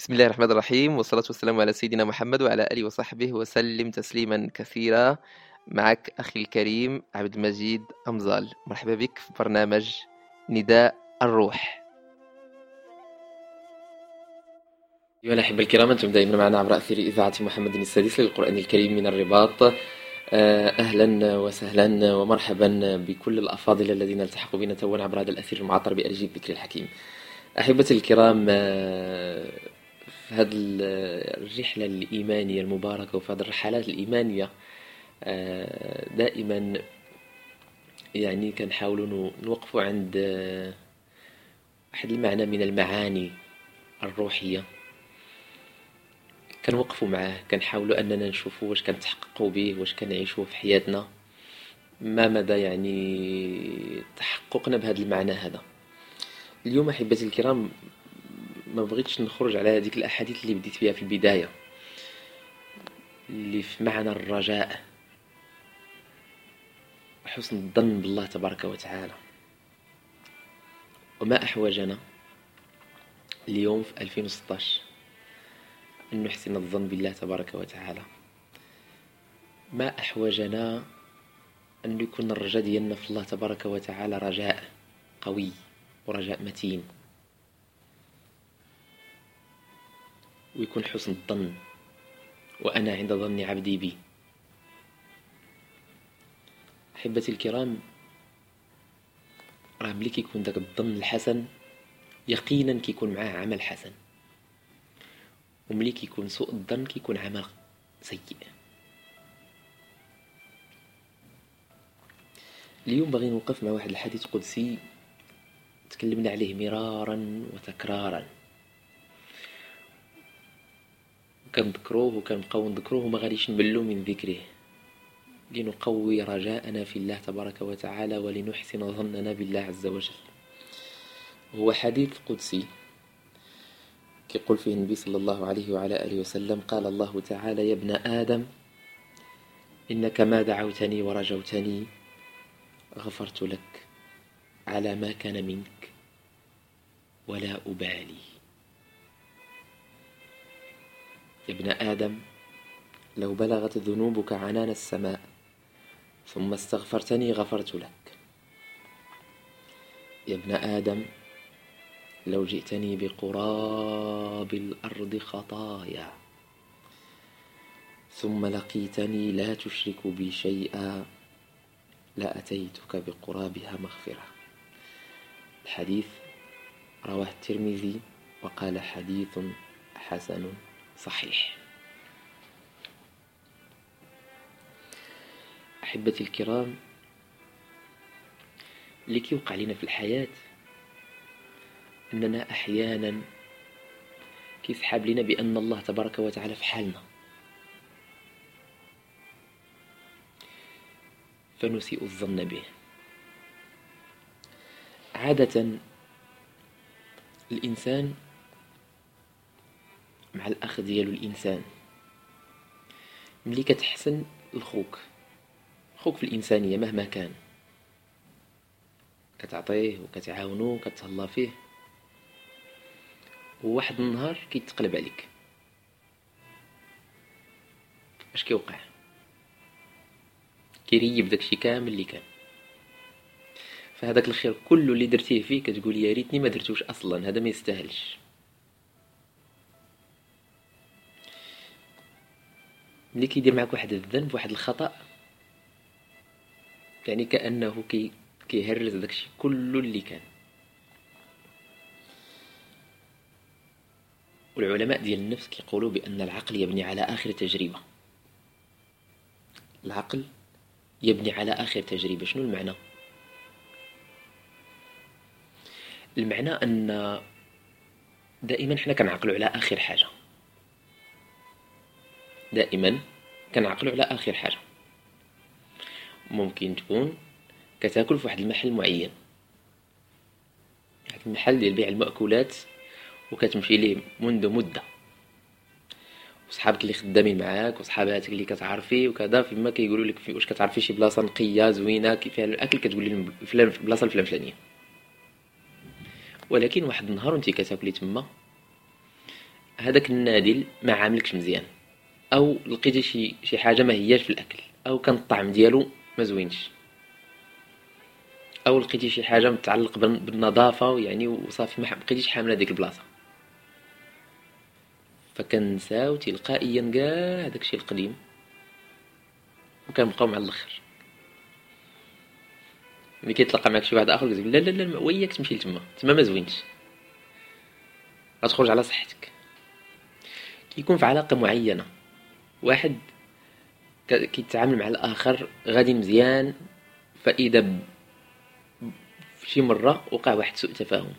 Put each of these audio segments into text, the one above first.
بسم الله الرحمن الرحيم والصلاة والسلام على سيدنا محمد وعلى آله وصحبه وسلم تسليما كثيرا. معك أخي الكريم عبد المجيد أمزال. مرحبا بك في برنامج نداء الروح. أيها الأحبة الكرام أنتم دائما معنا عبر أثير إذاعة محمد السادس للقرآن الكريم من الرباط. آه، أهلا وسهلا ومرحبا بكل الأفاضل الذين التحقوا بنا توا عبر هذا الأثير المعطر بأرجي الذكر الحكيم. أحبتي الكرام آه، في هذه الرحلة الإيمانية المباركة وفي هذه الرحلات الإيمانية آه، دائما يعني كنحاولوا نوقفوا عند آه، واحد المعنى من المعاني الروحية. كنوقفوا معاه كنحاولوا أننا نشوفوا واش كنتحققوا به واش كنعيشوه في حياتنا. ما مدى يعني تحققنا بهذا المعنى هذا. اليوم أحبتي الكرام ما بغيتش نخرج على هذيك الأحاديث اللي بديت بها في البداية. اللي في معنى الرجاء. وحسن الظن بالله تبارك وتعالى. وما أحوجنا اليوم في 2016 أن نحسن الظن بالله تبارك وتعالى. ما أحوجنا أن يكون الرجاء ديالنا في الله تبارك وتعالى رجاء قوي ورجاء متين. ويكون حسن الظن وأنا عند ظن عبدي بي. أحبتي الكرام راه ملي كيكون داك الظن الحسن يقينا كيكون معاه عمل حسن. وملي كيكون سوء الظن كيكون عمل سيء. اليوم باغي نوقف مع واحد الحديث قدسي تكلمنا عليه مرارا وتكرارا. كنذكروه وكنبقاو نذكروه وما غاديش نملو من ذكره. لنقوي رجاءنا في الله تبارك وتعالى ولنحسن ظننا بالله عز وجل. هو حديث قدسي. كيقول فيه النبي صلى الله عليه وعلى آله وسلم قال الله تعالى يا ابن آدم إنك ما دعوتني ورجوتني غفرت لك على ما كان منك ولا أبالي. ابن آدم لو بلغت ذنوبك عنان السماء ثم استغفرتني غفرت لك. يا ابن آدم لو جئتني بقراب الأرض خطايا ثم لقيتني لا تشرك بي شيئا لأتيتك بقرابها مغفرة. الحديث رواه الترمذي وقال حديث حسن. صحيح. أحبتي الكرام اللي كيوقع لنا في الحياة أننا أحيانا كيسحاب لنا بأن الله تبارك وتعالى في حالنا. فنسيء الظن به. عادة الإنسان مع الأخ ديالو الإنسان. ملي كتحسن لخوك خوك في الإنسانية مهما كان كتعطيه وكتعاونو وكتهلا فيه وواحد النهار كيتقلب عليك. اش كيوقع؟ كيريب داكشي كامل اللي كان. فهذاك الخير كله اللي درتيه فيه كتقول يا ريتني ما درتوش أصلا هذا ما يستاهلش. ملي كيدير معك واحد الذنب واحد الخطأ يعني كأنه كي كيهرس داكشي كله اللي كان. والعلماء ديال النفس كيقولوا بأن العقل يبني على آخر تجربة. العقل يبني على آخر تجربة. شنو المعنى؟ المعنى أن دائما حنا كنعقلوا على آخر حاجة. دائما كنعقلوا على آخر حاجة. ممكن تكون كتاكل في واحد المحل معين. واحد المحل ديال بيع المأكولات وكتمشي ليه منذ مدة. وصحابك اللي خدامين معاك وصحاباتك اللي كتعرفي وكذا فيما كيقولوا لك في واش كتعرفي شي بلاصة نقية زوينة فيها الأكل كتقولي لهم فلان البلاصه الفلان فلانيه ولكن واحد النهار وانت كتاكلي تما هذاك النادل ما عاملكش مزيان. أو لقيتي شي شي حاجة ما هياش في الأكل أو كان الطعم ديالو ما زوينش. أو لقيتي شي حاجة متعلق بالنظافة يعني وصافي ما بقيتيش حاملة ديك البلاصة. فكنساو تلقائيا كاع داكشي القديم وكنبقاو مع الأخر. ملي كيتلاقى معك شي واحد آخر كيقول لا لا لا وياك تمشي لتما تما ما زوينش. غتخرج على صحتك. كيكون في علاقة معينة. واحد كيتعامل مع الآخر غادي مزيان فإذا شي مرة وقع واحد سوء تفاهم.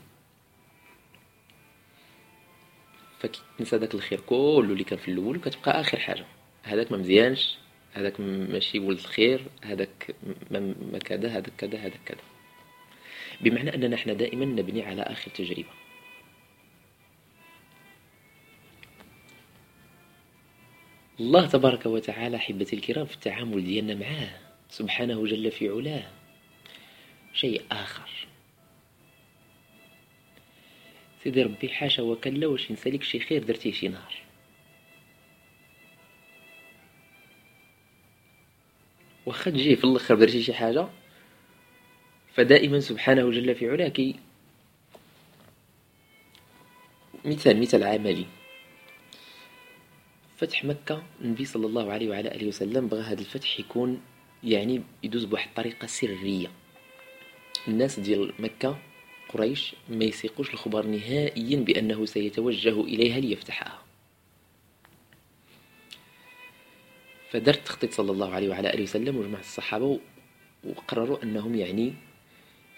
فكتنسى داك الخير كله اللي كان في الأول وكتبقى آخر حاجة. هذاك ما مزيانش هذاك ماشي ولد الخير هذاك ما كذا هذاك كذا هذاك كذا. بمعنى أننا إحنا دائما نبني على آخر تجربة. الله تبارك وتعالى أحبتي الكرام في التعامل ديالنا معاه. سبحانه جل في علاه. شيء آخر. سيدي ربي حاشا وكلا واش نسالك شي خير درتيه شي نهار. واخا تجي في الأخر درتي شي حاجة؟ فدائما سبحانه جل في علاه كي مثال مثال عملي. فتح مكة النبي صلى الله عليه وعلى آله وسلم بغى هذا الفتح يكون يعني يدوز بواحد الطريقة سرية. الناس ديال مكة قريش ما يسيقوش الخبر نهائيا بأنه سيتوجه إليها ليفتحها. فدار التخطيط صلى الله عليه وعلى آله وسلم وجمع الصحابة وقرروا أنهم يعني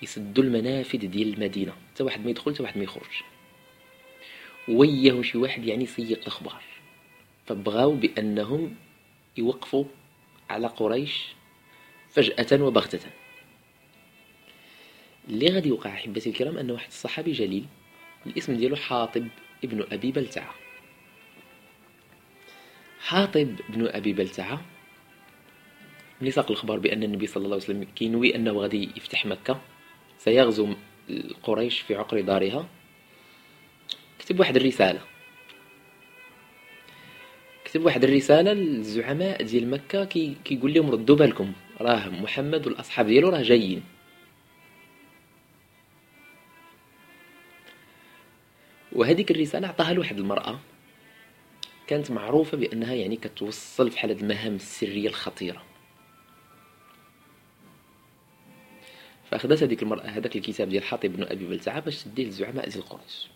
يسدوا المنافذ ديال المدينة. حتى واحد ما يدخل حتى واحد ما يخرج. وياه شي واحد يعني سيق الأخبار. فبغاو بأنهم يوقفوا على قريش فجأة وبغتة. اللي غادي يوقع أحبتي الكرام أن واحد الصحابي جليل الاسم ديالو حاطب ابن أبي بلتعة. حاطب بن أبي بلتعة ملي ساق الخبر بأن النبي صلى الله عليه وسلم كينوي أنه غادي يفتح مكة سيغزو قريش في عقر دارها كتب واحد الرسالة. كتب واحد الرسالة للزعماء ديال مكة كي كيقول لهم ردوا بالكم راه محمد والأصحاب ديالو راه جايين. وهذيك الرسالة عطاها لواحد المرأة كانت معروفة بأنها يعني كتوصل في حالة المهام السرية الخطيرة. فأخذت هذيك المرأة هذاك الكتاب ديال حاطب بن أبي بلتعة باش تديه لزعماء ديال قريش.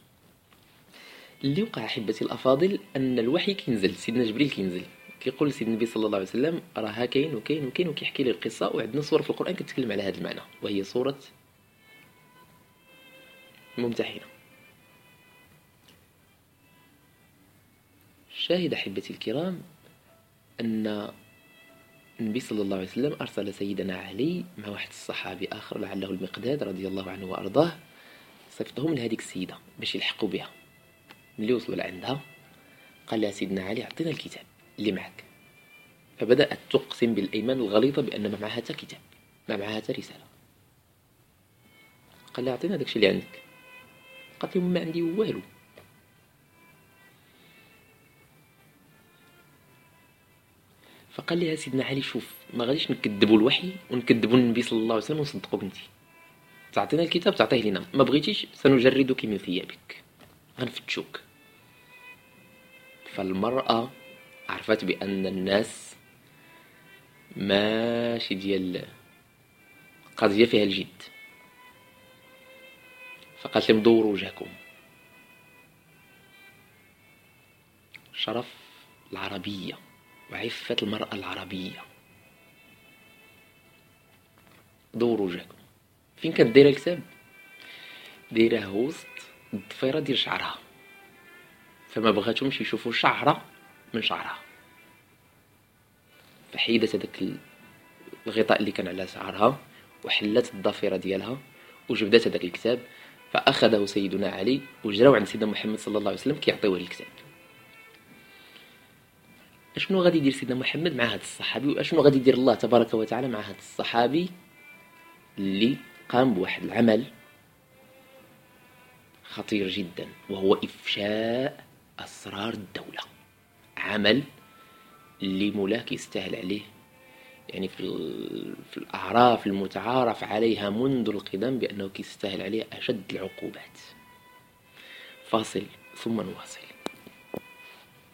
اللي وقع أحبتي الأفاضل أن الوحي كينزل سيدنا جبريل كينزل. كيقول سيدنا النبي صلى الله عليه وسلم راه كاين وكاين وكاين وكيحكي لي القصة وعندنا صورة في القرآن كتكلم على هذا المعنى وهي صورة ممتحنة. شاهد أحبتي الكرام أن النبي صلى الله عليه وسلم أرسل سيدنا علي مع واحد الصحابي آخر لعله المقداد رضي الله عنه وأرضاه صفتهم لهذيك السيدة باش يلحقوا بها. ملي وصلوا لعندها قال لها سيدنا علي أعطينا الكتاب اللي معك. فبدأت تقسم بالأيمان الغليظة بأن ما معها حتى كتاب ما معها حتى رسالة. قال لها أعطينا داكشي اللي عندك. قالت لهم ما عندي والو. فقال لها سيدنا علي شوف ما غاديش نكذبوا الوحي ونكذبوا النبي صلى الله عليه وسلم ونصدقوك انت تعطينا الكتاب تعطيه لنا ما بغيتيش سنجردك من ثيابك. غنفتشوك. فالمرأة عرفت بأن الناس ماشي ديال قضية فيها الجد. فقالت لهم دوروا وجهكم. شرف العربية وعفة المرأة العربية. دوروا وجهكم. فين كانت دايرة الكتاب؟ دايره وسط الضفيرة ديال شعرها. فما بغاتهمش يشوفوا شعرة من شعرها. فحيدت هذاك الغطاء اللي كان على شعرها وحلت الضفيرة ديالها وجبدت هذاك الكتاب فأخذه سيدنا علي وجراو عند سيدنا محمد صلى الله عليه وسلم كيعطيوه الكتاب. أشنو غادي يدير سيدنا محمد مع هذا الصحابي؟ وأشنو غادي يدير الله تبارك وتعالى مع هذا الصحابي اللي قام بواحد العمل خطير جدا وهو إفشاء أسرار الدولة. عمل اللي مولاك يستاهل عليه. يعني في, في الأعراف المتعارف عليها منذ القدم بأنه يستاهل عليه أشد العقوبات. فاصل ثم نواصل.